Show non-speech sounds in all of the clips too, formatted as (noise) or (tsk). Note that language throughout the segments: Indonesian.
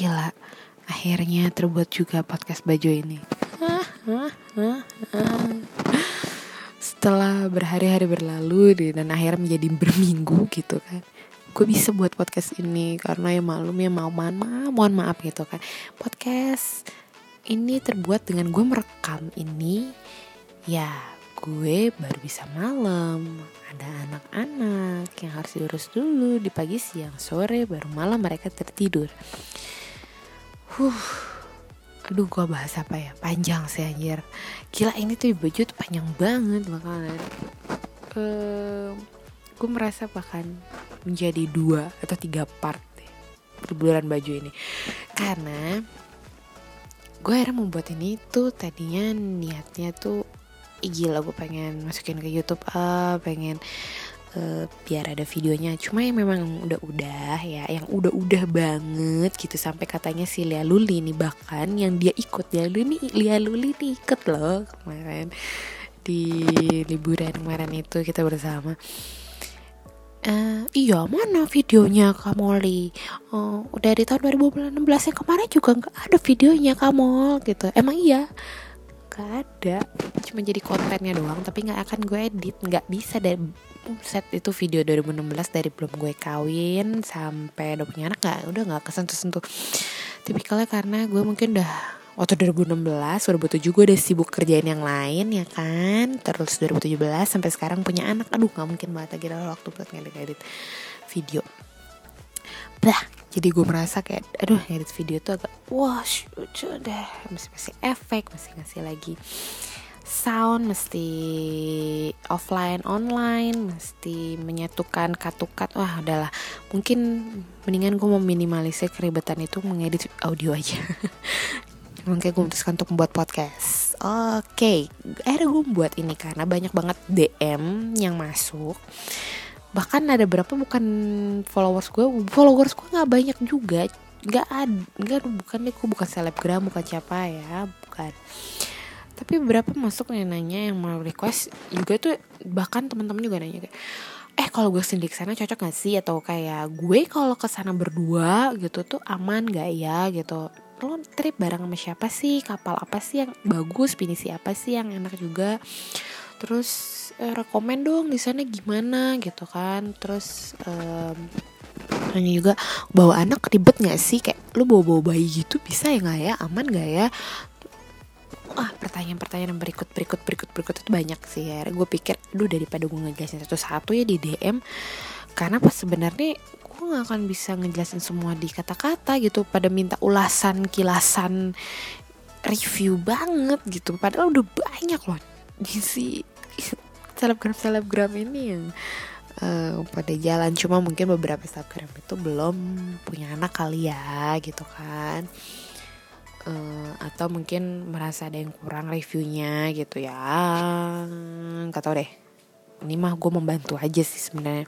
Gila, akhirnya terbuat juga podcast baju ini. Setelah berhari-hari berlalu dan akhirnya menjadi berminggu gitu kan. Gue bisa buat podcast ini? Karena ya malum ya mau mohon maaf mohon maaf gitu kan. Podcast ini terbuat dengan gue merekam ini ya gue baru bisa malam. Ada anak-anak yang harus diurus dulu di pagi siang sore baru malam mereka tertidur huh. Aduh gue bahas apa ya? Panjang sih anjir. Gila ini tuh baju tuh panjang banget uh, gue merasa bahkan menjadi dua atau tiga part liburan baju ini. Karena gue akhirnya membuat ini tuh tadinya niatnya tuh Ih, gila gue pengen masukin ke YouTube ah pengen uh, biar ada videonya. Cuma yang memang udah-udah ya yang udah-udah banget gitu. Sampai katanya si Lia Luli nih bahkan yang dia ikut Lia Luli Lia Luli nih ikut loh kemarin di liburan kemarin itu kita bersama. Uh, iya mana videonya Kamoli uh, dari tahun 2016 yang kemarin juga nggak ada videonya Kamol gitu. Emang iya nggak ada. Cuma jadi kontennya doang tapi nggak akan gue edit. Nggak bisa dari set itu video 2016 dari belum gue kawin sampai udah punya anak nggak udah nggak kesentuh sentuh tipikalnya karena gue mungkin udah waktu 2016 2007 gue udah sibuk kerjain yang lain ya kan? Terus 2017 sampai sekarang punya anak. Aduh nggak mungkin banget lagi waktu buat ngedit-ngedit video bah jadi gue merasa kayak aduh ngedit video tuh agak wah lucu deh. Masih masih efek masih ngasih lagi sound mesti offline online mesti menyatukan katukat. Wah adalah mungkin mendingan gue mau minimalisir keribetan itu mengedit audio aja. (laughs) Makanya gue memutuskan untuk membuat podcast. Oke. Okay. Akhirnya gue membuat ini karena banyak banget DM yang masuk Bahkan ada berapa bukan followers gue Followers gue gak banyak juga. Gak ada gak, Bukan deh gue bukan selebgram Bukan siapa ya Bukan. Tapi beberapa masuk yang nanya yang mau request juga tuh bahkan teman-teman juga nanya kayak eh kalau gue sendiri ke sana cocok gak sih? Atau kayak gue kalau ke sana berdua gitu tuh aman gak ya? Gitu. Lo trip bareng sama siapa sih? Kapal apa sih yang bagus? Pinisi apa sih yang enak juga terus eh, rekomend dong di sana gimana gitu kan. Terus um, nanya juga bawa anak ribet nggak sih? Kayak lo bawa bawa bayi gitu bisa ya nggak ya? Aman nggak ya? Wah pertanyaan-pertanyaan berikut berikut berikut berikut itu banyak sih ya. Gue pikir aduh daripada gue ngejelasin satu-satu ya di DM karena pas sebenarnya gue gak akan bisa ngejelasin semua di kata-kata gitu. Pada minta ulasan kilasan review banget gitu. Padahal udah banyak loh. Di si selebgram selebgram ini yang uh, pada jalan. Cuma mungkin beberapa selebgram itu belum punya anak kali ya gitu kan. Uh, atau mungkin merasa ada yang kurang reviewnya gitu ya. Nggak tau deh. Ini mah gue membantu aja sih sebenarnya.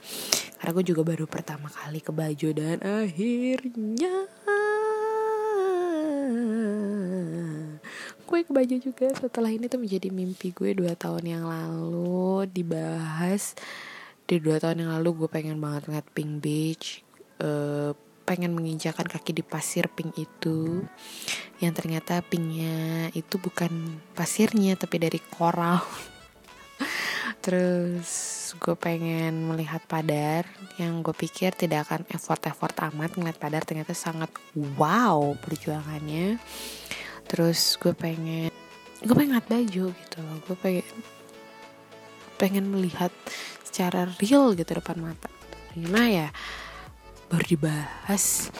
Karena gue juga baru pertama kali ke baju dan akhirnya gue ke baju juga setelah ini tuh menjadi mimpi gue dua tahun yang lalu dibahas di dua tahun yang lalu gue pengen banget ngeliat Pink Beach uh, pengen menginjakan kaki di pasir pink itu yang ternyata pinknya itu bukan pasirnya tapi dari koral (laughs) Terus gue pengen melihat Padar yang gue pikir tidak akan effort-effort amat ngeliat Padar ternyata sangat wow perjuangannya. Terus gue pengen gue pengen ngeliat baju gitu loh. Gue pengen pengen melihat secara real gitu depan mata. Gimana ya? Baru dibahas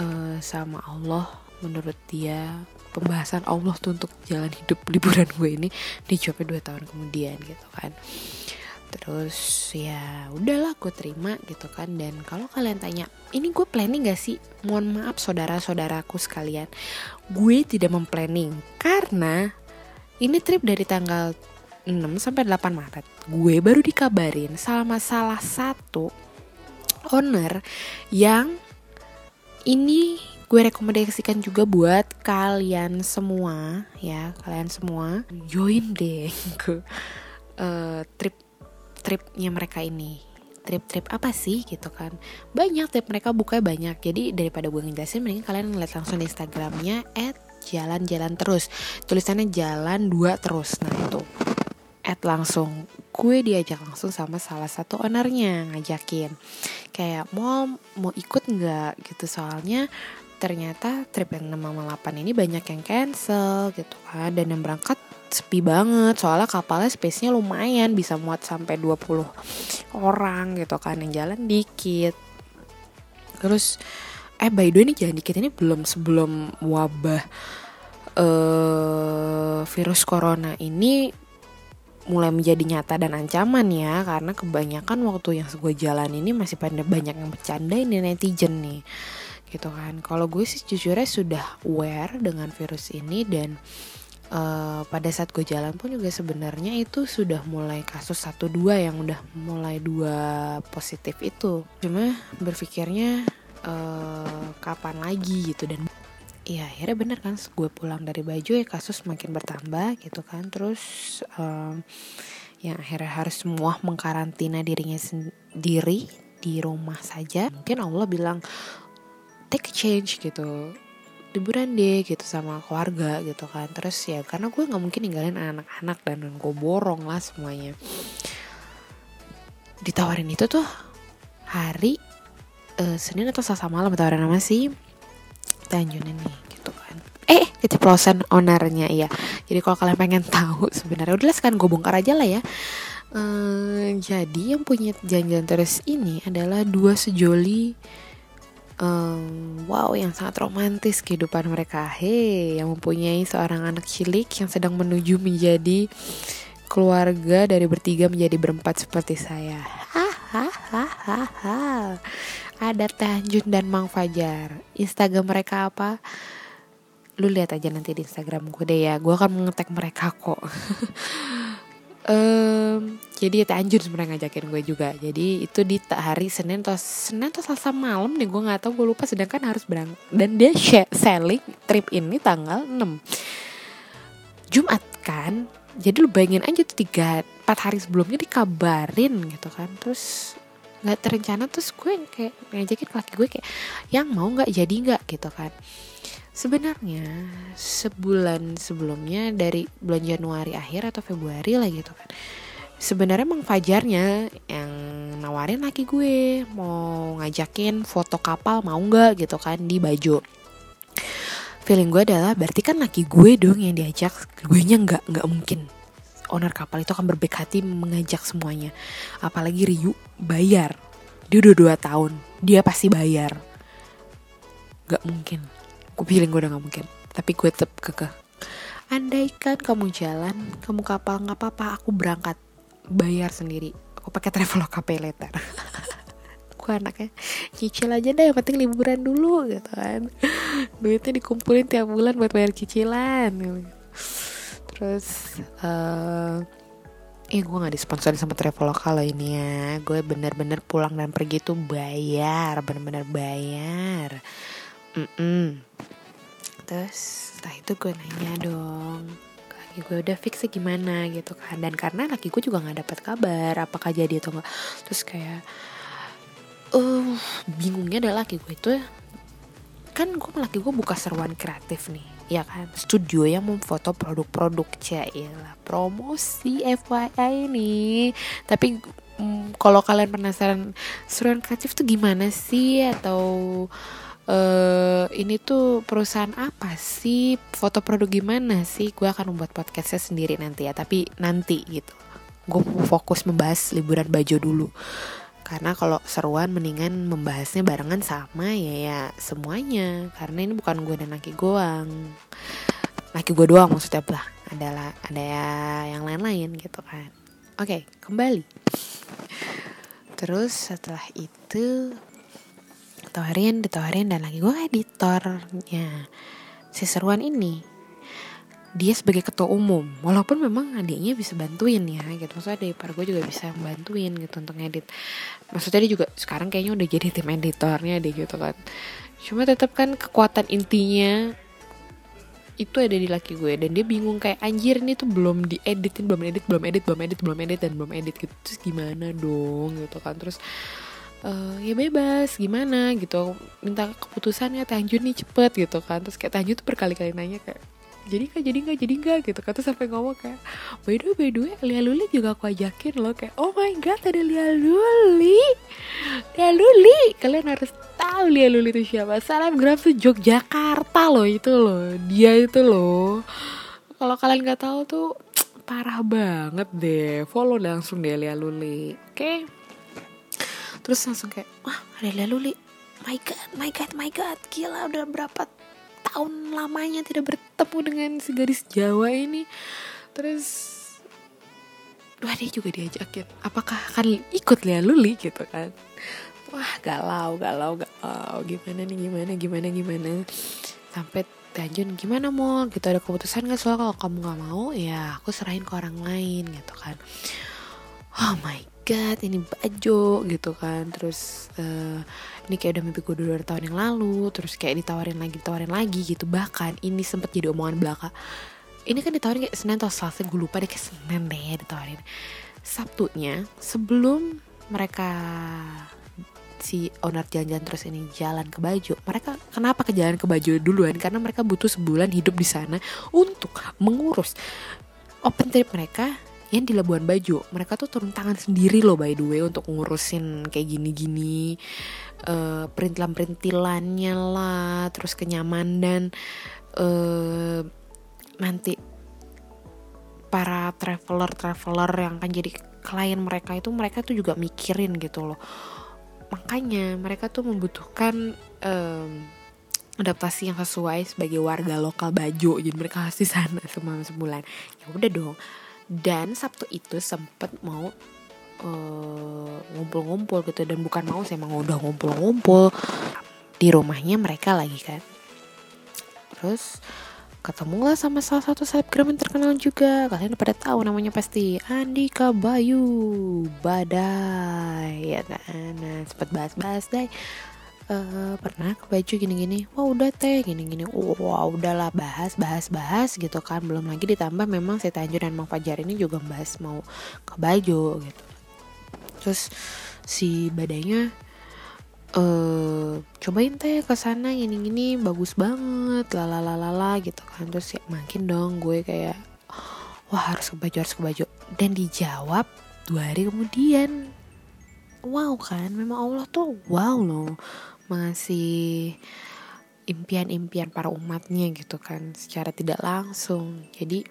uh, sama Allah menurut dia pembahasan Allah tuh untuk jalan hidup liburan gue ini dijawabnya dua tahun kemudian gitu kan terus ya udahlah gue terima gitu kan. Dan kalau kalian tanya ini gue planning gak sih? Mohon maaf saudara-saudaraku sekalian. Gue tidak memplanning karena ini trip dari tanggal 6 sampai 8 Maret. Gue baru dikabarin sama salah satu owner yang ini gue rekomendasikan juga buat kalian semua ya kalian semua. Join deh ke uh, trip tripnya mereka ini. Trip-trip apa sih gitu kan? Banyak trip mereka buka banyak. Jadi daripada gue ngejelasin mending kalian ngeliat langsung di instagramnya at jalan-jalan terus. Tulisannya jalan dua terus. Nah itu. At langsung. Gue diajak langsung sama salah satu ownernya ngajakin. Kayak mau mau ikut nggak? Gitu. Soalnya ternyata trip yang 6 ini banyak yang cancel gitu kan. Dan yang berangkat sepi banget. Soalnya kapalnya space-nya lumayan bisa muat sampai 20 orang gitu kan. Yang jalan dikit. Terus eh by the way ini jalan dikit ini belum sebelum wabah uh, virus corona ini mulai menjadi nyata dan ancaman ya. Karena kebanyakan waktu yang gue jalan ini masih pada banyak yang bercandain di netizen nih gitu kan. Kalau gue sih jujurnya sudah aware dengan virus ini dan uh, pada saat gue jalan pun juga sebenarnya itu sudah mulai kasus satu dua yang udah mulai dua positif itu. Cuma berpikirnya uh, kapan lagi gitu dan Iya akhirnya bener kan gue pulang dari baju ya kasus makin bertambah gitu kan. Terus um, yang akhirnya harus semua mengkarantina dirinya sendiri di rumah saja. Mungkin Allah bilang take a change gitu. Liburan deh gitu sama keluarga gitu kan. Terus ya karena gue nggak mungkin ninggalin anak-anak dan gue borong lah semuanya. Ditawarin itu tuh hari uh, Senin atau Selasa malam ditawarin sama si Tanjunan nih gitu kan. Eh keceplosan ownernya iya. Jadi kalau kalian pengen tahu (laughs) sebenarnya udah kan gue bongkar aja lah ya. Uh, jadi yang punya janjian terus ini adalah dua sejoli um, wow yang sangat romantis kehidupan mereka. Hei yang mempunyai seorang anak cilik yang sedang menuju menjadi keluarga dari bertiga menjadi berempat seperti saya. Hahaha ada Tanjun dan Mang Fajar. Instagram mereka apa? Lu lihat aja nanti di Instagram gue deh ya. Gue akan mengetek mereka kok (laughs) um, jadi Tanjun sebenarnya ngajakin gue juga. Jadi itu di hari Senin atau Senin atau Selasa malam nih gue nggak tahu gue lupa. Sedangkan harus berangkat dan dia selling trip ini tanggal 6 Jumat kan. Jadi lu bayangin aja tuh tiga empat hari sebelumnya dikabarin gitu kan. Terus nggak terencana terus gue kayak ngajakin laki gue kayak yang mau nggak? Jadi nggak? gitu kan sebenarnya sebulan sebelumnya dari bulan Januari akhir atau Februari lah gitu kan sebenarnya emang Fajarnya yang nawarin laki gue mau ngajakin foto kapal mau nggak gitu kan di Bajo feeling gue adalah berarti kan laki gue dong yang diajak gue nya nggak nggak mungkin owner kapal itu akan berbaik hati mengajak semuanya. Apalagi Ryu bayar. Dia udah dua tahun, dia pasti bayar. Gak mungkin. Gue feeling gue udah gak mungkin. Tapi gue tetap kekeh. Andaikan kamu jalan, kamu kapal nggak apa-apa, aku berangkat bayar sendiri. Aku pakai traveloka (laughs) pay later. (laughs) aku anaknya cicil aja deh yang penting liburan dulu gitu kan (laughs) duitnya dikumpulin tiap bulan buat bayar cicilan terus uh, eh gue nggak disponsori sama Traveloka loh ini ya gue bener-bener pulang dan pergi tuh bayar bener-bener bayar mm -mm. Terus setelah itu gue nanya dong lagi gue udah fix gimana? Gitu kan. Dan karena laki gue juga nggak dapat kabar apakah jadi atau enggak terus kayak uh bingungnya adalah laki gue itu kan gue laki gue buka seruan kreatif nih. Ya kan? Studio yang memfoto produk-produk cailah promosi FYI ini tapi mm, kalau kalian penasaran seruan kreatif tuh gimana sih? Atau uh, ini tuh perusahaan apa sih? Foto produk gimana sih? Gue akan membuat podcastnya sendiri nanti ya tapi nanti gitu. Gue fokus membahas liburan baju dulu. Karena kalau seruan mendingan membahasnya barengan sama ya ya semuanya. Karena ini bukan gue dan laki goang laki gue doang maksudnya lah. Adalah ada ya yang lain-lain gitu kan. Oke kembali. Terus setelah itu ditawarin ditawarin dan lagi gue editornya si seruan ini. Dia sebagai ketua umum walaupun memang adiknya bisa bantuin ya gitu. Maksudnya dari par gue juga bisa bantuin gitu untuk ngedit. Maksudnya dia juga sekarang kayaknya udah jadi tim editornya deh gitu kan. Cuma tetap kan kekuatan intinya itu ada di laki gue dan dia bingung kayak anjir ini tuh belum dieditin belum edit belum edit belum edit belum edit dan belum edit gitu. Terus gimana dong gitu kan. Terus uh, ya bebas gimana? gitu. Minta keputusannya Tanjun nih cepet gitu kan. Terus kayak Tanjun tuh berkali-kali nanya kayak jadi kak jadi nggak jadi nggak gitu kan. Terus sampai ngomong kayak by the way by the way Lia Luli juga aku ajakin loh kayak oh my god ada Lia Luli Lia Luli. Kalian harus tahu Lia Luli itu siapa. Selebgram tuh Yogyakarta loh itu loh dia itu loh. Kalau kalian nggak tahu tuh (tsk) parah banget deh. Follow langsung deh Lia Luli oke? okay? Terus langsung kayak wah ada Lia Luli my god my god my god. Gila udah berapa tahun lamanya tidak bertemu dengan si gadis Jawa ini. Terus Wah dia juga diajakin. Apakah akan ikut Lia Luli gitu kan. Wah galau galau galau. Gimana nih gimana gimana gimana? Sampai Tanjun gimana mau gitu ada keputusan gak soal kalau kamu gak mau ya aku serahin ke orang lain. Gitu kan. Oh my god ini baju gitu kan. Terus uh, ini kayak udah mimpi gue dua tahun yang lalu terus kayak ditawarin lagi ditawarin lagi gitu. Bahkan ini sempet jadi omongan belaka. Ini kan ditawarin kayak Senin atau Selasa gue lupa deh kayak Senin deh ya ditawarin. Sabtunya sebelum mereka si owner jalan-jalan terus ini jalan ke baju mereka kenapa ke jalan ke baju duluan? Karena mereka butuh sebulan hidup di sana untuk mengurus open trip mereka yang di Labuan Bajo mereka tuh turun tangan sendiri loh by the way untuk ngurusin kayak gini-gini uh, perintilan-perintilannya lah terus kenyamanan. Uh, nanti para traveler-traveler yang akan jadi klien mereka itu mereka tuh juga mikirin gitu loh. Makanya mereka tuh membutuhkan um, adaptasi yang sesuai sebagai warga lokal Bajo. Jadi mereka harus di sana (laughs) selama sebulan. Ya udah dong dan Sabtu itu sempet mau eh, ngumpul-ngumpul uh, gitu. Dan bukan mau saya emang udah ngumpul-ngumpul. Di rumahnya mereka lagi kan. Terus ketemu lah sama salah satu selebgram yang terkenal juga. Kalian pada tahu namanya pasti Andika Bayu Badai ya kan? Nah sempet bahas-bahas deh uh, pernah ke baju gini-gini? Wah udah teh. Gini-gini wah udahlah bahas bahas bahas gitu kan. Belum lagi ditambah memang si Tanjur dan Mang Fajar ini juga bahas mau ke baju gitu. Terus si badainya uh, cobain teh ke sana gini-gini bagus banget lalalalala gitu kan. Terus ya makin dong gue kayak wah harus ke baju harus ke baju. Dan dijawab dua hari kemudian wow kan? Memang Allah tuh wow loh mengasih impian-impian para umatnya gitu kan secara tidak langsung. Jadi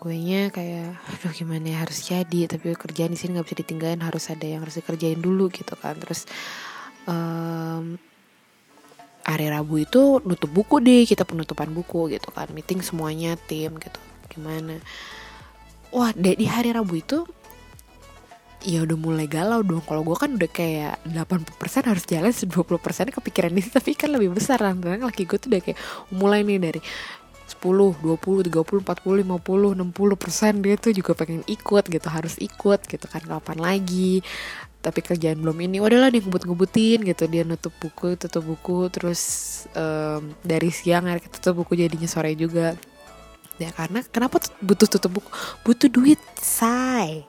gue nya kayak aduh gimana ya harus jadi. Tapi kerjaan di sini nggak bisa ditinggalin harus ada yang harus dikerjain dulu gitu kan. Terus um, hari Rabu itu nutup buku deh kita penutupan buku gitu kan meeting semuanya tim gitu gimana. Wah di hari Rabu itu ya udah mulai galau dong. Kalau gue kan udah kayak 80% harus jalan 20% kepikiran ini (laughs) tapi kan lebih besar karena laki gue tuh udah kayak mulai nih dari 10, 20, 30, 40, 50, 60 persen dia tuh juga pengen ikut gitu harus ikut gitu kan kapan lagi. Tapi kerjaan belum ini udahlah dia ngebut-ngebutin gitu. Dia nutup buku tutup buku terus um, dari siang hari tutup buku jadinya sore juga. Ya karena kenapa butuh tutup buku? Butuh duit say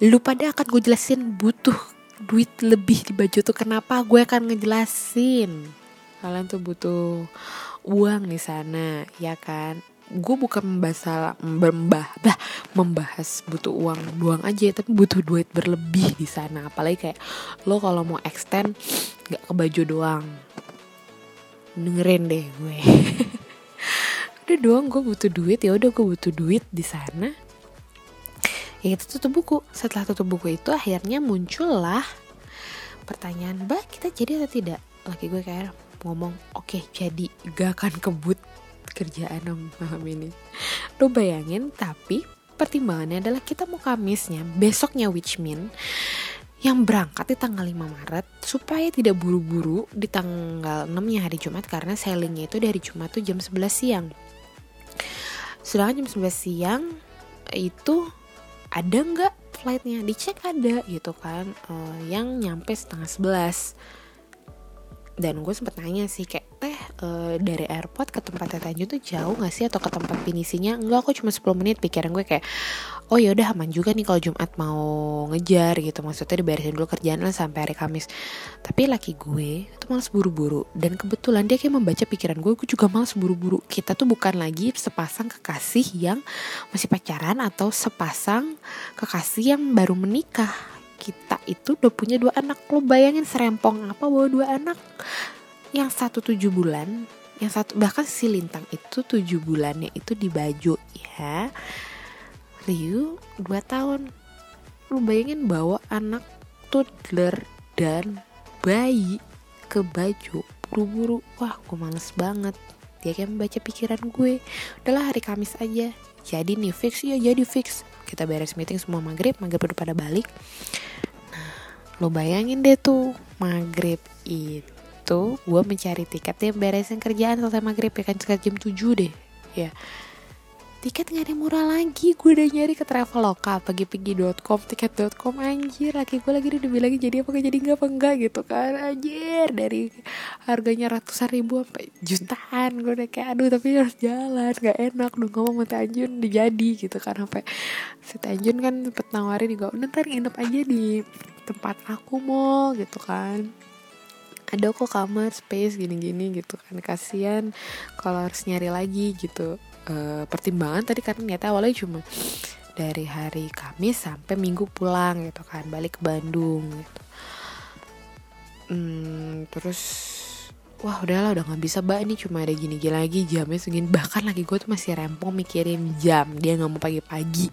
lu pada akan gue jelasin butuh duit lebih di baju tuh. Kenapa gue akan ngejelasin? Kalian tuh butuh uang di sana ya kan? Gue bukan membahas membah bah, membahas butuh uang doang aja tapi butuh duit berlebih di sana. Apalagi kayak lo kalau mau extend nggak ke baju doang. Dengerin deh gue. (laughs) Udah doang gue butuh duit. Ya udah gue butuh duit di sana ya kita tutup buku. Setelah tutup buku itu akhirnya muncullah pertanyaan mbak kita jadi atau tidak? Laki gue kayak ngomong oke okay, jadi. Gak akan kebut kerjaan malam ini. Lo bayangin tapi pertimbangannya adalah kita mau kamisnya besoknya which mean yang berangkat di tanggal 5 Maret supaya tidak buru-buru di tanggal 6 nya hari Jumat karena sailingnya itu dari Jumat tuh jam 11 siang. Sedangkan jam 11 siang itu ada nggak flightnya? Dicek ada gitu kan. Uh, yang nyampe setengah sebelas. Dan gue sempet nanya sih kayak teh uh, dari airport ke tempat Teh tuh jauh gak sih? Atau ke tempat finisinya? Enggak aku cuma 10 menit. Pikiran gue kayak oh ya udah aman juga nih kalau Jumat mau ngejar gitu. Maksudnya diberesin dulu kerjaan lah sampai hari Kamis. Tapi laki gue itu malas buru-buru. Dan kebetulan dia kayak membaca pikiran gue. Gue juga malas buru-buru. Kita tuh bukan lagi sepasang kekasih yang masih pacaran atau sepasang kekasih yang baru menikah. Kita itu udah punya dua anak. Lo bayangin serempong apa bawa dua anak yang satu tujuh bulan yang satu bahkan si lintang itu tujuh bulannya itu di baju ya. Ryu 2 tahun. Lu bayangin bawa anak toddler dan bayi ke baju buru-buru. Wah gue males banget. Dia kayak membaca pikiran gue. Udahlah hari Kamis aja. Jadi nih fix. Ya jadi fix. Kita beres meeting semua maghrib maghrib udah pada balik. Nah lo bayangin deh tuh maghrib itu gue mencari tiket dia beresin kerjaan selesai maghrib ya kan? Sekitar jam 7 deh. Ya. Tiket gak ada murah lagi. Gue udah nyari ke traveloka pagi-pagi.com tiket.com anjir laki gue lagi udah bilang jadi apa jadi enggak apa enggak gitu kan? Anjir dari harganya ratusan ribu sampai jutaan. Gue udah kayak aduh tapi harus jalan gak enak. Dong ngomong sama Tanjun udah jadi gitu kan? Sampai si Tanjun kan sempet nawarin udah ntar nginep aja di tempat aku mau gitu kan ada kok kamar space gini-gini? gitu kan. Kasihan kalau harus nyari lagi gitu. Uh, pertimbangan tadi karena ternyata awalnya cuma dari hari Kamis sampai Minggu pulang gitu kan balik ke Bandung gitu. Hmm, terus wah udahlah udah nggak bisa mbak. Ini cuma ada gini-gini lagi jamnya segini. Bahkan lagi gue tuh masih rempong mikirin jam dia nggak mau pagi-pagi.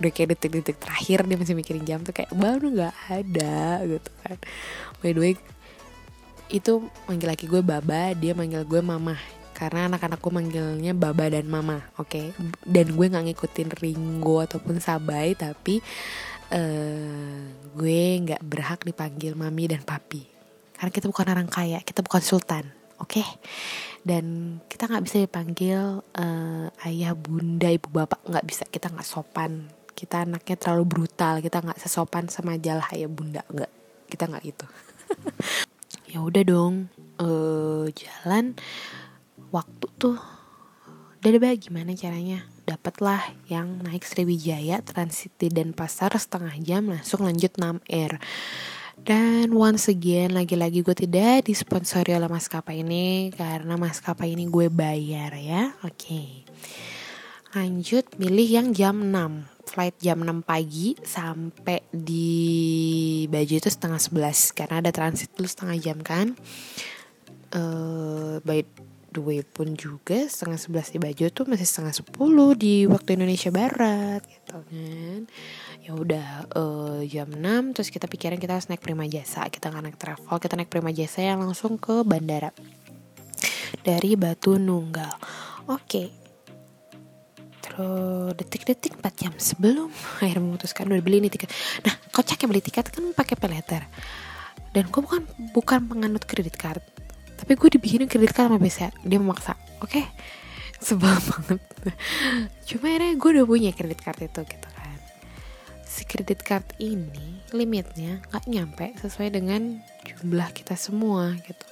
Udah kayak detik-detik terakhir dia masih mikirin jam tuh kayak baru nggak ada gitu kan. By the way itu manggil laki gue baba dia manggil gue mama karena anak-anakku manggilnya Baba dan Mama, oke. Okay? Dan gue nggak ngikutin Ringo ataupun Sabai, tapi uh, gue nggak berhak dipanggil Mami dan Papi, karena kita bukan orang kaya, kita bukan sultan, oke. Okay? Dan kita nggak bisa dipanggil uh, ayah, bunda, ibu, bapak, nggak bisa. Kita nggak sopan. Kita anaknya terlalu brutal. Kita nggak sesopan sama jalah ayah, bunda, nggak. Kita nggak gitu. Ya udah dong, uh, jalan waktu tuh. Udah gimana caranya? Dapatlah yang naik Sriwijaya Transit dan Pasar setengah jam langsung lanjut 6 Air dan once again lagi-lagi gue tidak disponsori oleh maskapai ini karena maskapai ini gue bayar ya. Oke. Okay. lanjut milih yang jam 6 flight jam 6 pagi sampai di baju itu setengah 11 karena ada transit dulu setengah jam kan. Uh, by Dua pun juga setengah sebelas di baju tuh masih setengah sepuluh di waktu Indonesia Barat gitu kan. Ya udah uh, jam 6 terus kita pikirin kita harus naik prima jasa. Kita nggak naik travel kita naik prima jasa yang langsung ke bandara. Dari Batu Nunggal. Oke okay. Terus detik-detik 4 jam sebelum akhirnya memutuskan udah beli ini tiket. Nah kocaknya beli tiket kan pakai peleter dan gue bukan bukan penganut kredit card. Tapi gue dibikinin kredit card sama BCA dia memaksa oke? Okay? sebel (laughs) banget. Cuma akhirnya gue udah punya kredit card itu gitu kan. Si kredit card ini limitnya nggak nyampe sesuai dengan jumlah kita semua gitu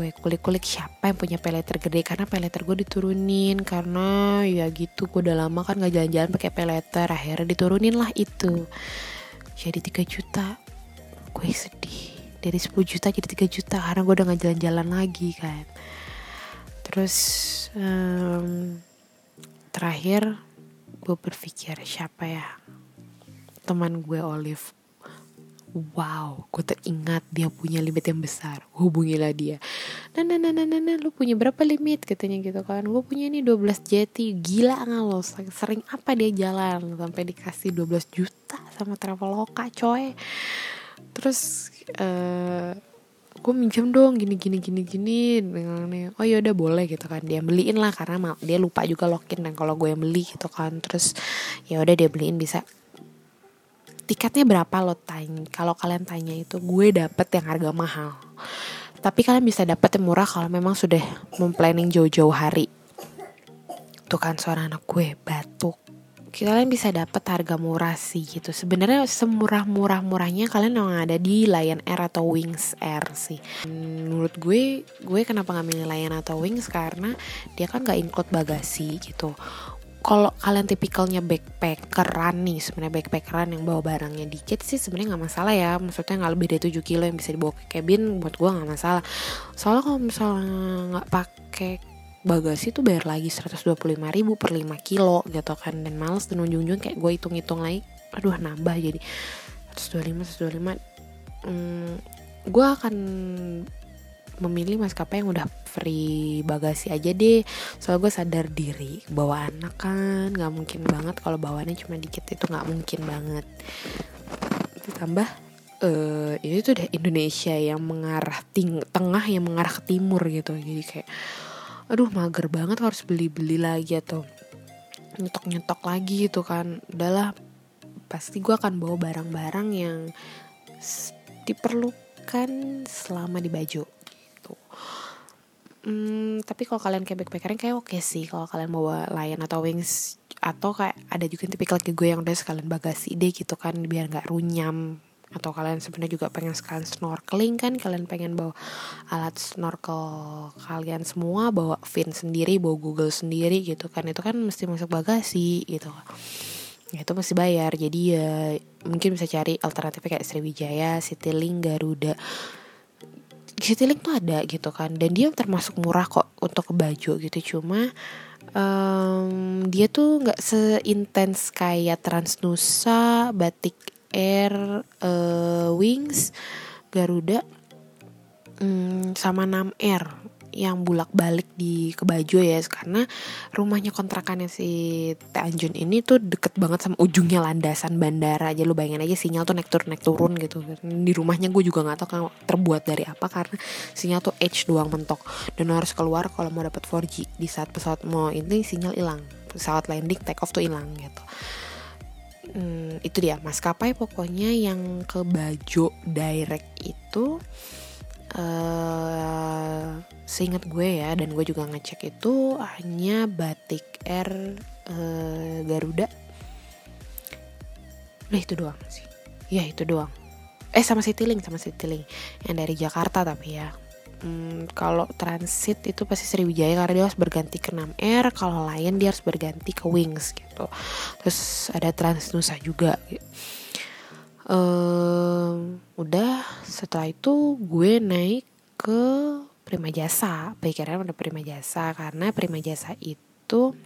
gue kulik-kulik siapa yang punya peleter gede karena peleter gue diturunin karena ya gitu gue udah lama kan nggak jalan-jalan pakai peleter akhirnya diturunin lah itu. Jadi 3 juta gue sedih. Dari 10 juta jadi 3 juta karena gue udah gak jalan-jalan lagi kan. Terus um, terakhir gue berpikir siapa ya? Teman gue Olive wow gue teringat dia punya limit yang besar. Hubungilah dia. Nah nah nah nah nah, nah lu punya berapa limit? Katanya gitu kan. Gue punya ini 12 jeti gila nggak lo? Sering apa dia jalan? Sampai dikasih 12 juta sama Traveloka coy. Terus uh, gue minjem dong gini gini gini gini oh ya udah boleh gitu kan. Dia beliin lah karena dia lupa juga login dan kalau gue yang beli gitu kan. Terus ya udah dia beliin bisa tiketnya berapa lo tanya? Kalau kalian tanya itu gue dapet yang harga mahal. Tapi kalian bisa dapet yang murah kalau memang sudah memplanning jauh-jauh hari. Tuh kan suara anak gue batuk. Kalian bisa dapat harga murah sih gitu. Sebenarnya semurah murah murahnya kalian yang ada di Lion Air atau Wings Air sih. Menurut gue gue kenapa nggak milih Lion atau Wings? Karena dia kan nggak include bagasi gitu kalau kalian tipikalnya backpackeran nih sebenarnya backpackeran yang bawa barangnya dikit sih sebenarnya nggak masalah ya. Maksudnya nggak lebih dari 7 kilo yang bisa dibawa ke cabin buat gue nggak masalah. Soalnya kalau misalnya nggak pakai bagasi tuh bayar lagi 125 ribu per 5 kilo gitu kan. Dan males dan ujung-ujung kayak gue hitung-hitung lagi aduh nambah jadi 125 125 hmm, gue akan memilih maskapai yang udah free bagasi aja deh. Soal gue sadar diri bawa anak kan nggak mungkin banget kalau bawaannya cuma dikit itu nggak mungkin banget. Ditambah uh, ini tuh udah Indonesia yang mengarah ting tengah yang mengarah ke timur gitu. Jadi kayak aduh mager banget harus beli-beli lagi atau nyetok-nyetok lagi gitu kan. Udahlah pasti gue akan bawa barang-barang yang diperlukan selama di baju Hmm, tapi kalau kalian kayak backpackerin kayak oke okay sih kalau kalian bawa Lion atau Wings atau kayak ada juga tipikal kayak gue yang udah sekalian bagasi deh gitu kan biar nggak runyam. Atau kalian sebenarnya juga pengen sekalian snorkeling kan kalian pengen bawa alat snorkel kalian semua bawa fin sendiri bawa Google sendiri gitu kan. Itu kan mesti masuk bagasi gitu. Ya itu mesti bayar. Jadi ya mungkin bisa cari alternatifnya kayak Sriwijaya, Citylink, Garuda Citylink tuh ada gitu kan. Dan dia termasuk murah kok untuk baju gitu. Cuma um, dia tuh nggak seintens kayak Transnusa, Batik Air, uh, Wings, Garuda, um, sama Nam Air yang bulak-balik di Kebajo ya karena rumahnya kontrakannya si Tanjun ini tuh deket banget sama ujungnya landasan bandara. Aja lu bayangin aja sinyal tuh naik turun naik turun gitu. Di rumahnya gue juga nggak tahu kan terbuat dari apa karena sinyal tuh H doang mentok. Dan harus keluar kalau mau dapat 4G di saat pesawat mau ini sinyal hilang. Pesawat landing take off tuh hilang gitu. Hmm, itu dia. Maskapai pokoknya yang ke Bajo direct itu uh, seingat gue ya dan gue juga ngecek itu hanya batik Air uh, Garuda. Nah itu doang sih. Ya itu doang. Eh sama Citylink sama Citylink. Yang dari Jakarta tapi ya. Hmm, Kalau transit itu pasti Sriwijaya Karena dia harus berganti ke 6 Air Kalau Lion dia harus berganti ke Wings gitu. Terus ada Transnusa juga gitu um, udah setelah itu gue naik ke Prima Jasa. Pikiran udah Prima Jasa karena Prima Jasa itu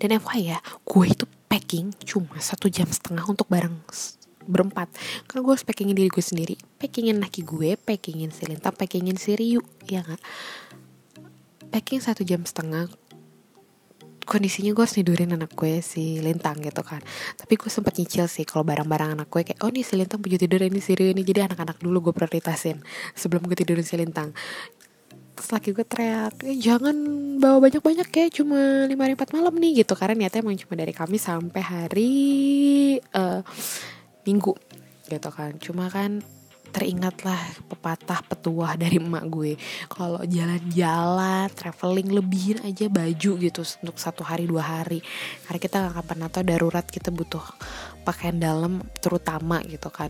dan FY ya gue itu packing cuma satu jam setengah untuk barang berempat. Karena gue harus packingin diri gue sendiri. Packingin laki gue packingin si Lintang packingin si Ryu ya gak packing satu jam setengah kondisinya gue harus tidurin anak gue si Lintang gitu kan. Tapi gue sempat nyicil sih kalau barang-barang anak gue kayak oh nih si Lintang punya tidur ini si ini. Jadi anak-anak dulu gue prioritasin sebelum gue tidurin si Lintang. Terus laki gue teriak eh, jangan bawa banyak-banyak ya cuma lima hari empat malam nih gitu. Karena niatnya emang cuma dari kami sampai hari uh, minggu gitu kan. Cuma kan teringatlah pepatah petuah dari emak gue. Kalau jalan-jalan traveling lebihin aja baju gitu untuk satu hari dua hari. Karena kita gak akan pernah tahu darurat kita butuh pakaian dalam terutama gitu kan.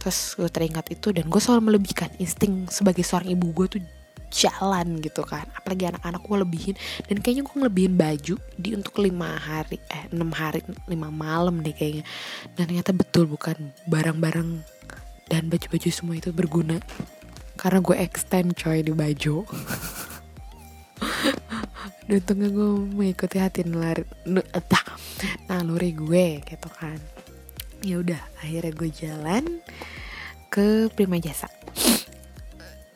Terus gue teringat itu dan gue selalu melebihkan insting sebagai seorang ibu gue tuh jalan gitu kan. Apalagi anak-anak gue lebihin. Dan kayaknya gue ngelebihin baju di untuk lima hari eh enam hari lima malam deh kayaknya. Dan ternyata betul bukan barang-barang dan baju-baju semua itu berguna. Karena gue extend coy di baju. (laughs) Dan untungnya gue mengikuti hati nalari naluri gue gitu kan. Ya udah akhirnya gue jalan ke Prima Jasa.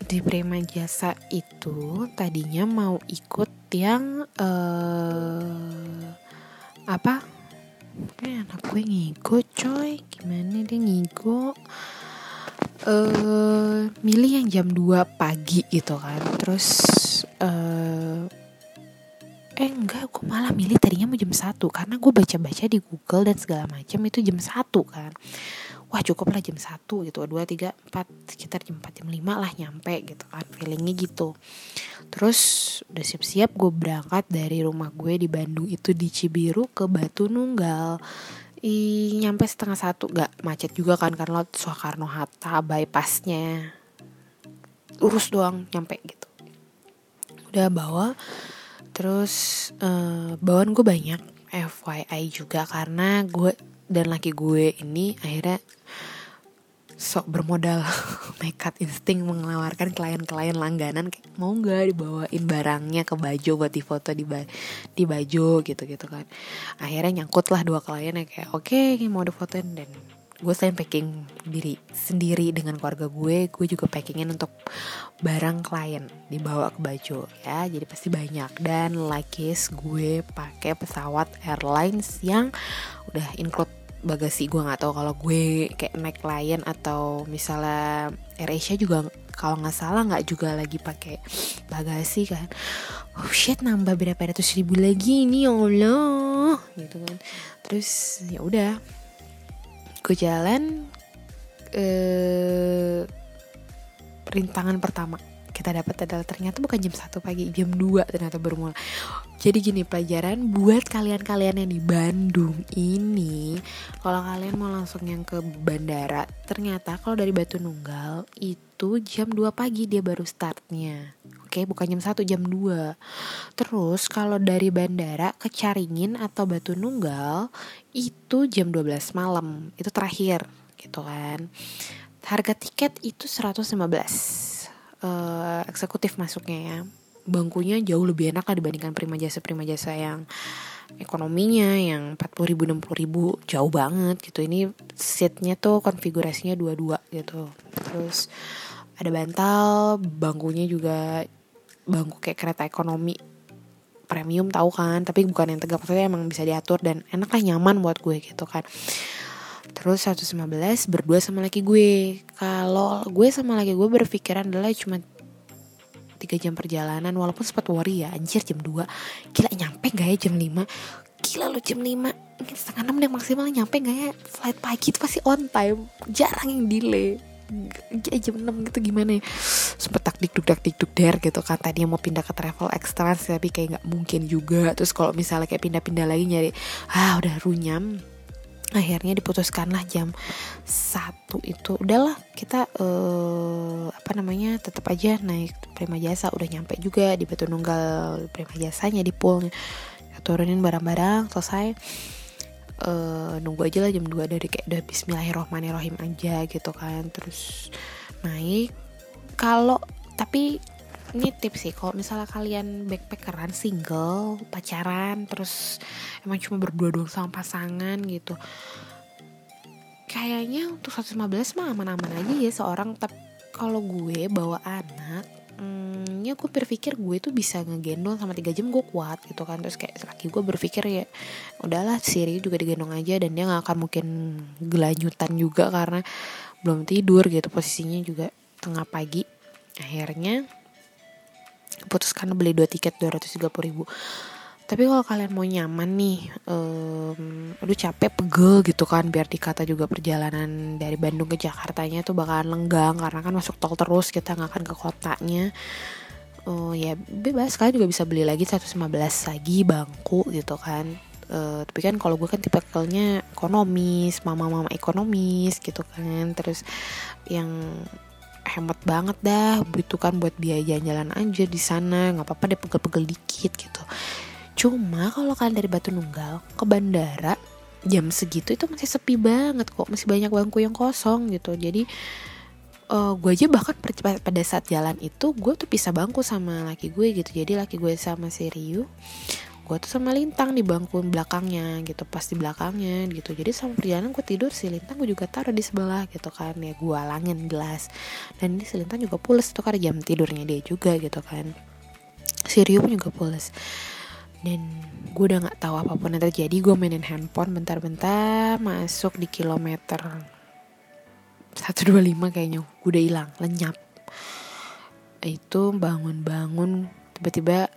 Di Prima Jasa itu tadinya mau ikut yang uh, apa? Eh anak gue ngigo coy. Gimana dia ngigo uh, milih yang jam 2 pagi gitu kan. Terus uh, eh enggak gue malah milih tadinya mau jam 1 karena gue baca-baca di Google dan segala macam itu jam 1 kan. Wah cukup lah jam satu gitu. Dua tiga empat sekitar jam empat jam lima lah nyampe gitu kan feelingnya gitu. Terus udah siap-siap gue berangkat dari rumah gue di Bandung itu di Cibiru ke Batu Nunggal I, nyampe setengah satu. Gak macet juga kan karena Soekarno Hatta bypassnya. Urus doang nyampe gitu. Udah bawa. Terus uh, bawaan gue banyak. FYI juga karena gue dan laki gue ini akhirnya sok bermodal (laughs) nekat insting mengeluarkan klien-klien langganan kayak mau nggak dibawain barangnya ke baju buat difoto di ba di baju gitu gitu kan. Akhirnya nyangkut lah dua klien yang kayak oke okay, mau difotoin. Dan gue selain packing diri sendiri dengan keluarga gue gue juga packingin untuk barang klien dibawa ke baju ya. Jadi pasti banyak. Dan like gue pakai pesawat airlines yang udah include bagasi gue nggak tahu kalau gue kayak naik klien atau misalnya AirAsia juga kalau nggak salah nggak juga lagi pakai bagasi kan. Oh shit nambah berapa ratus ribu lagi ini ya Allah. Gitu kan. Terus ya udah. Gue jalan eh rintangan pertama kita dapat adalah ternyata bukan jam satu pagi jam 2 ternyata baru mulai jadi gini pelajaran buat kalian-kalian yang di Bandung ini kalau kalian mau langsung yang ke bandara ternyata kalau dari Batu Nunggal itu jam 2 pagi dia baru startnya Oke, bukan jam 1, jam 2. Terus kalau dari bandara ke Caringin atau Batu Nunggal itu jam 12 malam. Itu terakhir gitu kan. Harga tiket itu 115. Uh, eh, eksekutif masuknya ya. Bangkunya jauh lebih enak lah dibandingkan prima jasa prima jasa yang ekonominya yang 40 ribu 60 ribu jauh banget gitu. Ini seatnya tuh konfigurasinya dua-dua gitu. Terus ada bantal bangkunya juga bangku kayak kereta ekonomi premium tahu kan? Tapi bukan yang tegak maksudnya emang bisa diatur dan enak lah nyaman buat gue gitu kan. Terus 115 berdua sama laki gue. Kalau gue sama laki gue berpikiran adalah cuma tiga jam perjalanan walaupun sempat worry ya anjir jam 2 gila nyampe gak ya jam 5 gila lo jam 5 setengah enam deh maksimal nyampe gak ya? Flight pagi itu pasti on time. Jarang yang delay. Jam 6 gitu gimana ya? Sempet tak dikduk dak dikduk der gitu kan. Tadi mau pindah ke travel extra tapi kayak nggak mungkin juga. Terus kalau misalnya kayak pindah-pindah lagi nyari ah udah runyam akhirnya diputuskanlah jam satu itu. Udahlah kita uh, apa namanya tetap aja naik prima jasa. Udah nyampe juga di batu nunggal prima jasanya di pool turunin barang-barang selesai. Uh, nunggu aja lah jam 2 dari kayak udah Bismillahirrohmanirrohim aja gitu kan. Terus naik. Kalau tapi ini tips sih kalau misalnya kalian backpackeran single pacaran terus emang cuma berdua doang sama pasangan gitu kayaknya untuk 115 mah aman-aman aja ya seorang. Tapi kalau gue bawa anak hmm, ya gue berpikir gue tuh bisa ngegendong sama tiga jam gue kuat gitu kan. Terus kayak lagi gue berpikir ya udahlah Siri juga digendong aja dan dia nggak akan mungkin gelanyutan juga karena belum tidur gitu. Posisinya juga tengah pagi. Akhirnya putuskan beli dua tiket dua ratus tiga puluh ribu. Tapi kalau kalian mau nyaman nih um, aduh capek pegel gitu kan biar dikata juga perjalanan dari Bandung ke Jakartanya tuh bakalan lenggang karena kan masuk tol terus kita nggak akan ke kotanya. Oh ya bebas. Kalian juga bisa beli lagi 115 lagi bangku gitu kan. Uh, tapi kan kalau gue kan tipikalnya ekonomis mama-mama ekonomis gitu kan. Terus yang hemat banget dah butuhkan buat biaya jalan-jalan aja di sana nggak apa-apa deh pegel-pegel dikit gitu Cuma kalau kalian dari Batu Nunggal ke bandara jam segitu itu masih sepi banget kok, masih banyak bangku yang kosong gitu. Jadi uh, gue aja bahkan pada saat jalan itu gue tuh bisa bangku sama laki gue gitu. Jadi laki gue sama si Ryu gue tuh sama Lintang di bangku belakangnya gitu pas di belakangnya gitu. Jadi sama perjalanan gue tidur si Lintang gue juga taruh di sebelah gitu kan. Ya gue alangin gelas. Dan ini si Lintang juga pules tuh karena jam tidurnya dia juga gitu kan. Si juga pules. Dan gue udah nggak tahu apa pun yang terjadi gue mainin handphone bentar-bentar masuk di kilometer 125 kayaknya gue udah hilang lenyap. Itu bangun-bangun tiba-tiba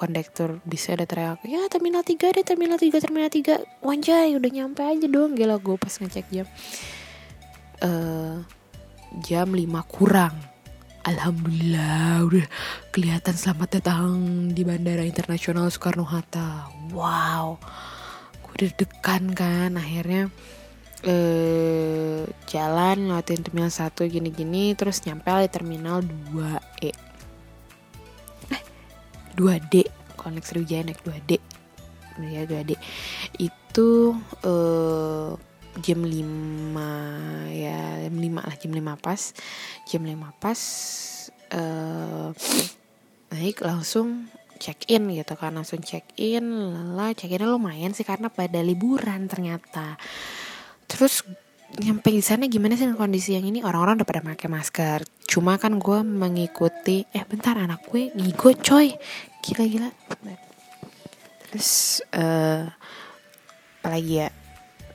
kondektur bisa ada teriak ya terminal 3 deh terminal 3 terminal 3 wanjay udah nyampe aja dong. Gila gue pas ngecek jam uh, jam 5 kurang. Alhamdulillah udah kelihatan selamat datang di Bandara Internasional Soekarno Hatta. Wow, gue deg-degan kan akhirnya eh jalan lewatin terminal satu gini-gini terus nyampe di terminal 2E eh 2D kalau naik Sriwijaya naik 2D ya 2D itu eh jam 5 ya jam 5 lah jam 5 pas. Jam 5 pas eh naik langsung check in gitu kan. Langsung check in lala check innya lumayan sih karena pada liburan ternyata. Terus nyampe di sana gimana sih kondisi yang ini? Orang-orang udah pada pakai masker. Cuma kan gue mengikuti eh bentar anak gue ngigo coy gila gila terus uh, apalagi ya?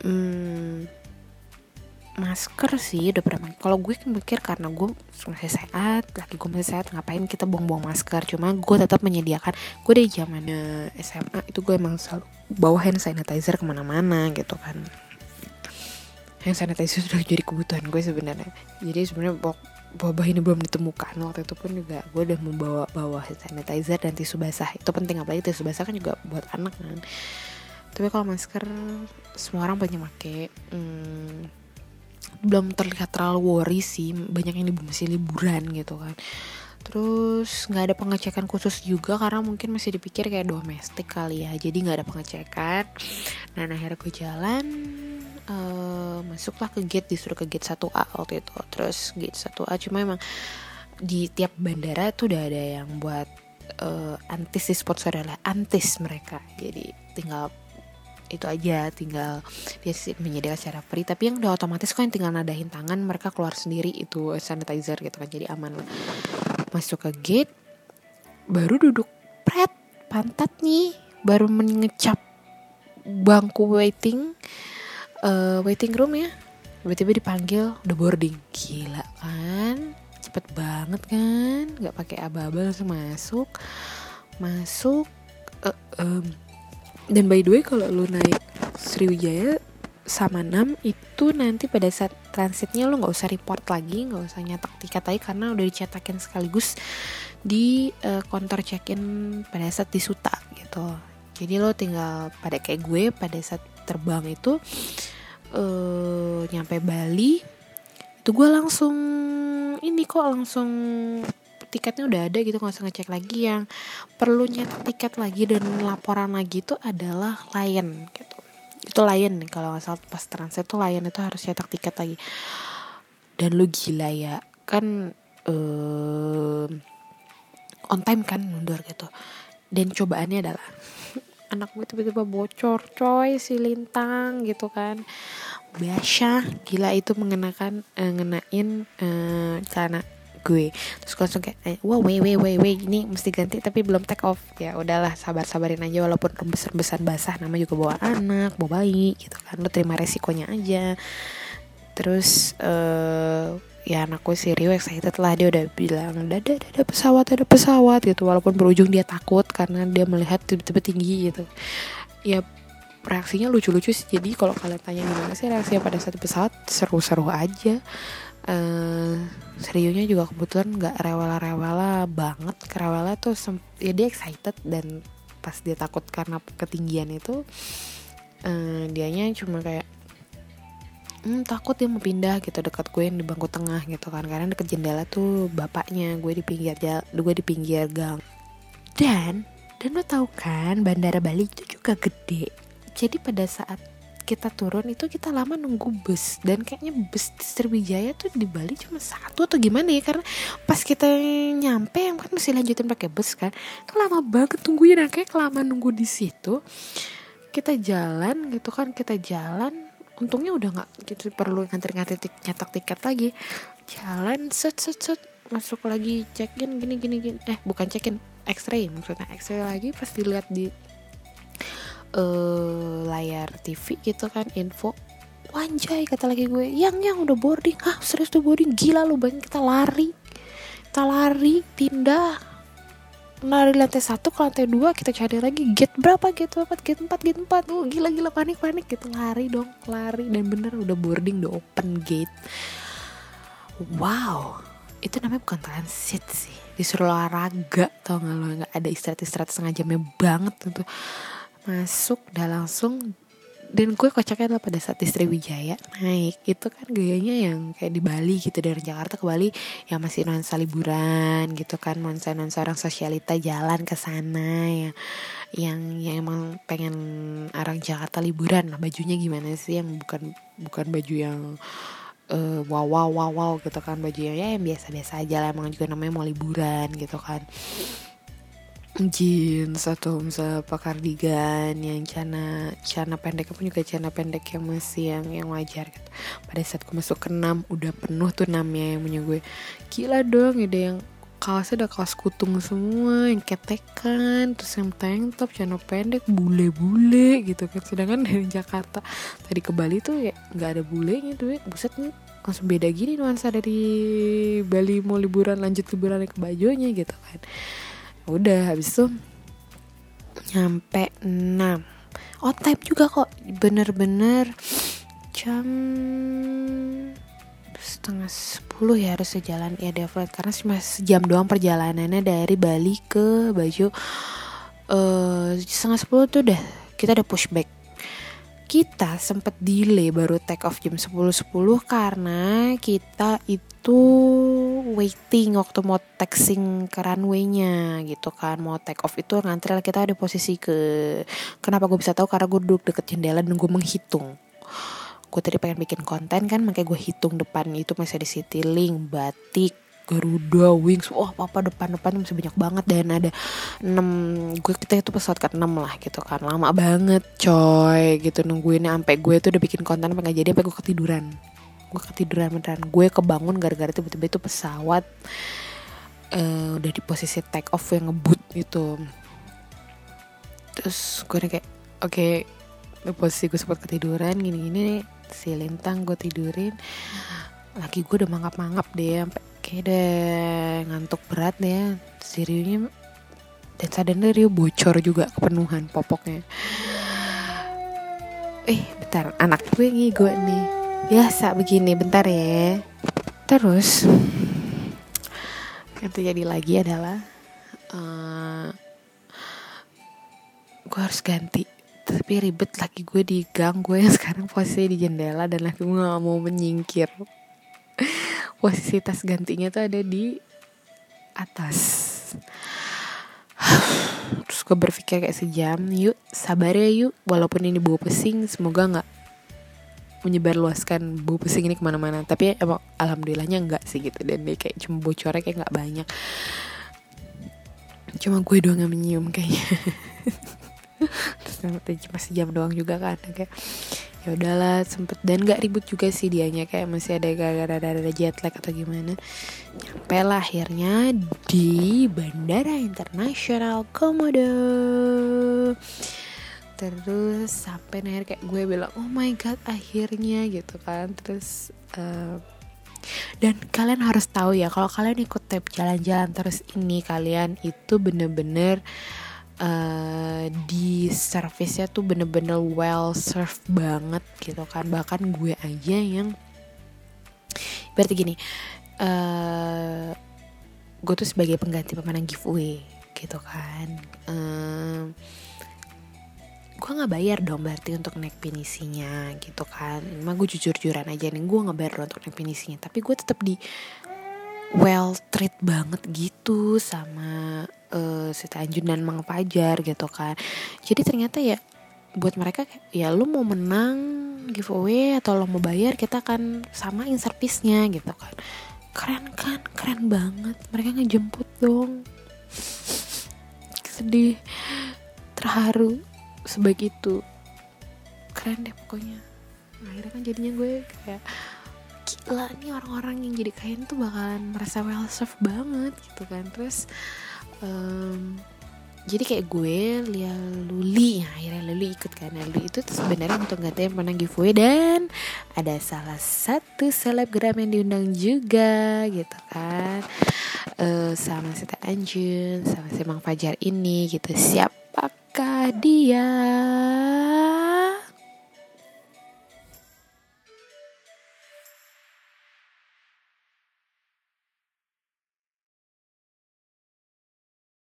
Hmm, masker sih udah pernah kalau gue kan mikir karena gue masih sehat lagi gue masih sehat ngapain kita buang-buang masker? Cuma gue tetap menyediakan. Gue dari zamannya SMA itu gue emang selalu bawa hand sanitizer ke mana-mana gitu kan. Hand sanitizer (laughs) sudah jadi kebutuhan gue sebenarnya. Jadi sebenarnya wabah ini belum ditemukan. Waktu itu pun juga gue udah membawa bawa sanitizer dan tisu basah. Itu penting apalagi tisu basah kan juga buat anak kan. Tapi kalau masker semua orang banyak make. Hmm, belum terlihat terlalu worry sih. Banyak yang masih liburan gitu kan. Terus nggak ada pengecekan khusus juga karena mungkin masih dipikir kayak domestik kali ya. Jadi nggak ada pengecekan. Nah akhirnya gue jalan uh, masuklah ke gate disuruh ke gate 1A waktu itu. Terus gate 1A cuma emang di tiap bandara tuh udah ada yang buat uh, antis di antis mereka. Jadi tinggal itu aja tinggal dia menyediakan secara free. Tapi yang udah otomatis kok yang tinggal nadahin tangan mereka keluar sendiri. Itu sanitizer gitu kan jadi aman lah. Masuk ke gate baru duduk. Pret pantat nih. Baru mengecap bangku waiting uh, waiting room ya. Tiba-tiba dipanggil udah boarding. Gila kan? Cepet banget kan? Nggak pakai langsung masuk. Masuk uh, um, dan by the way kalau lu naik Sriwijaya sama 6 itu nanti pada saat transitnya lo nggak usah report lagi nggak usah nyetak tiket lagi karena udah dicetakin sekaligus di uh, counter check-in pada saat di Suta gitu. Jadi lo tinggal pada kayak gue pada saat terbang itu uh, nyampe Bali itu gue langsung ini kok langsung tiketnya udah ada gitu nggak usah ngecek lagi. Yang perlu nyetak tiket lagi dan laporan lagi itu adalah Lion gitu. Itu nih kalau nggak salah pas transit tuh Lion itu harus nyetak tiket lagi. Dan lu gila ya kan uh, on time kan mundur gitu. Dan cobaannya adalah anak gue tiba-tiba bocor coy si lintang gitu kan. Biasa gila itu mengenakan uh, ngenain uh, celana gue. Terus langsung kayak eh, wah wait wait wait wait ini mesti ganti tapi belum take off. Ya udahlah sabar sabarin aja walaupun rembes rembesan basah nama juga bawa anak bawa bayi gitu kan. Lo terima resikonya aja. Terus uh, ya anak gue si Rio excited lah dia udah bilang dada dada pesawat ada pesawat gitu. Walaupun berujung dia takut karena dia melihat tiba-tiba tinggi gitu. Ya reaksinya lucu-lucu sih. Jadi kalau kalian tanya gimana sih reaksinya pada saat pesawat seru-seru aja. Uh, seriunya juga kebetulan nggak rewela-rewela banget. Kerewela tuh ya dia excited dan pas dia takut karena ketinggian itu uh, dianya cuma kayak hmm, takut dia mau pindah gitu dekat gue yang di bangku tengah gitu kan. Karena deket jendela tuh bapaknya gue di pinggir jal gue di pinggir gang. Dan dan lo tau kan bandara Bali itu juga gede. Jadi pada saat kita turun itu kita lama nunggu bus. Dan kayaknya bus di Sriwijaya tuh di Bali cuma satu atau gimana ya? Karena pas kita nyampe yang kan masih lanjutin pakai bus kan itu lama banget tunggunya dan kayak kelamaan nunggu di situ kita jalan gitu kan kita jalan untungnya udah nggak gitu perlu ngantri-ngantri nyetak tiket lagi. Jalan set set set. Masuk lagi check in gini gini gini. Eh bukan check in X-ray maksudnya X-ray lagi pas dilihat di uh, layar TV gitu kan info. Wanjai kata lagi gue yang yang udah boarding. Ah serius tuh boarding? Gila lu banyak kita lari. Kita lari pindah dari lantai satu ke lantai dua kita cari lagi gate berapa? Gate berapa gate empat gate empat. Oh gila gila panik panik gitu. Lari dong lari. Dan bener udah boarding udah open gate. Wow. Itu namanya bukan transit sih. Disuruh olahraga tau gak lo? Nggak ada istirahat istirahat setengah jamnya banget tuh masuk udah langsung dan gue kocaknya adalah pada saat di Sriwijaya. Naik. Itu kan gayanya yang kayak di Bali gitu dari Jakarta ke Bali yang masih nuansa liburan gitu kan nuansa nuansa orang sosialita jalan ke sana ya. Yang yang emang pengen orang Jakarta liburan. Lah bajunya gimana sih? Yang bukan bukan baju yang uh, wow wow wow wow gitu kan. Bajunya ya yang biasa biasa aja lah. Emang juga namanya mau liburan gitu kan jeans atau misalnya apa cardigan yang cana cana pendek pun juga cana pendek yang masih yang yang wajar gitu. Pada saat gue masuk ke enam udah penuh tuh enamnya yang punya gue. Gila dong ada yang kaosnya udah kaos kutung semua yang ketekan terus yang tank top cana pendek bule-bule gitu kan. Sedangkan dari Jakarta tadi ke Bali tuh ya nggak ada bulenya tuh ya. Buset nih langsung beda gini nuansa dari Bali mau liburan lanjut liburan ke bajunya gitu kan udah habis itu nyampe 6 on time juga kok bener-bener jam setengah sepuluh ya harus jalan. Ya Devlet karena cuma sejam doang perjalanannya dari Bali ke Baju uh, setengah sepuluh tuh udah kita udah pushback kita sempet delay baru take off jam 10.10 .10 karena kita itu waiting waktu mau taxing ke runway-nya gitu kan. Mau take off itu ngantri kita ada posisi ke kenapa gue bisa tahu? Karena gue duduk deket jendela dan gue menghitung. Gue tadi pengen bikin konten kan makanya gue hitung depan itu masih ada Citylink, Batik, Garuda, Wings, wah oh, apa depan depan masih banyak banget. Dan ada 6 gue kita itu pesawat ke 6 lah gitu kan. Lama banget coy gitu. Nungguinnya sampai gue tuh udah bikin konten apa jadi sampai gue ketiduran. Gue ketiduran beneran. Gue kebangun gara-gara tiba-tiba itu pesawat uh, udah di posisi take off yang ngebut gitu. Terus gue kayak oke okay, posisi gue sempat ketiduran gini-gini si lintang gue tidurin. Lagi gue udah mangap-mangap deh sampai kayak udah ngantuk berat deh si Ryunya dan sadarnya Ryu bocor juga kepenuhan popoknya. Eh bentar anak gue ngigo nih. Biasa begini bentar ya. Terus yang terjadi lagi adalah uh, gue harus ganti. Tapi ribet lagi gue di gang gue yang sekarang posisi di jendela dan lagi gue gak mau menyingkir posisi tas gantinya tuh ada di atas. Terus gue berpikir kayak sejam yuk sabar ya yuk. Walaupun ini bau pesing semoga nggak menyebar luaskan bau pesing ini ke mana-mana. Tapi emang alhamdulillahnya enggak sih gitu. Dan dia kayak cuma bocornya kayak nggak banyak. Cuma gue doang yang menyium kayaknya. (laughs) Terus masih jam doang juga kan kayak ya udahlah sempet. Dan gak ribut juga sih dianya kayak masih ada gara-gara ada jet lag atau gimana. Nyampe lah akhirnya di Bandara Internasional Komodo. Terus sampai akhir kayak gue bilang oh my god akhirnya gitu kan. Terus uh, dan kalian harus tahu ya kalau kalian ikut tab jalan-jalan terus ini kalian itu bener-bener di service-nya tuh bener-bener well served banget gitu kan. Bahkan gue aja yang berarti gini uh, gue tuh sebagai pengganti pemenang giveaway gitu kan. Uh, gue nggak bayar dong berarti untuk naik pinisinya gitu kan. Emang gue jujur jujuran aja nih gue nggak bayar dong untuk naik pinisinya. Tapi gue tetap di well treat banget gitu sama uh, si Tanjun dan Mang Fajar gitu kan. Jadi ternyata ya buat mereka ya lu mau menang giveaway atau lo mau bayar kita akan samain servisnya gitu kan. Keren kan? Keren banget. Mereka ngejemput dong. Sedih. Terharu. Sebaik itu. Keren deh pokoknya. Akhirnya kan jadinya gue kayak gila nih orang-orang yang jadi kain tuh bakalan merasa well served banget gitu kan. Terus um, jadi kayak gue Lia Luli ya akhirnya Luli ikut kan. Luli itu sebenarnya untuk gantiin menang giveaway dan ada salah satu selebgram yang diundang juga gitu kan. Uh, sama si Teh Anjun sama si Mang Fajar ini gitu. Siapakah dia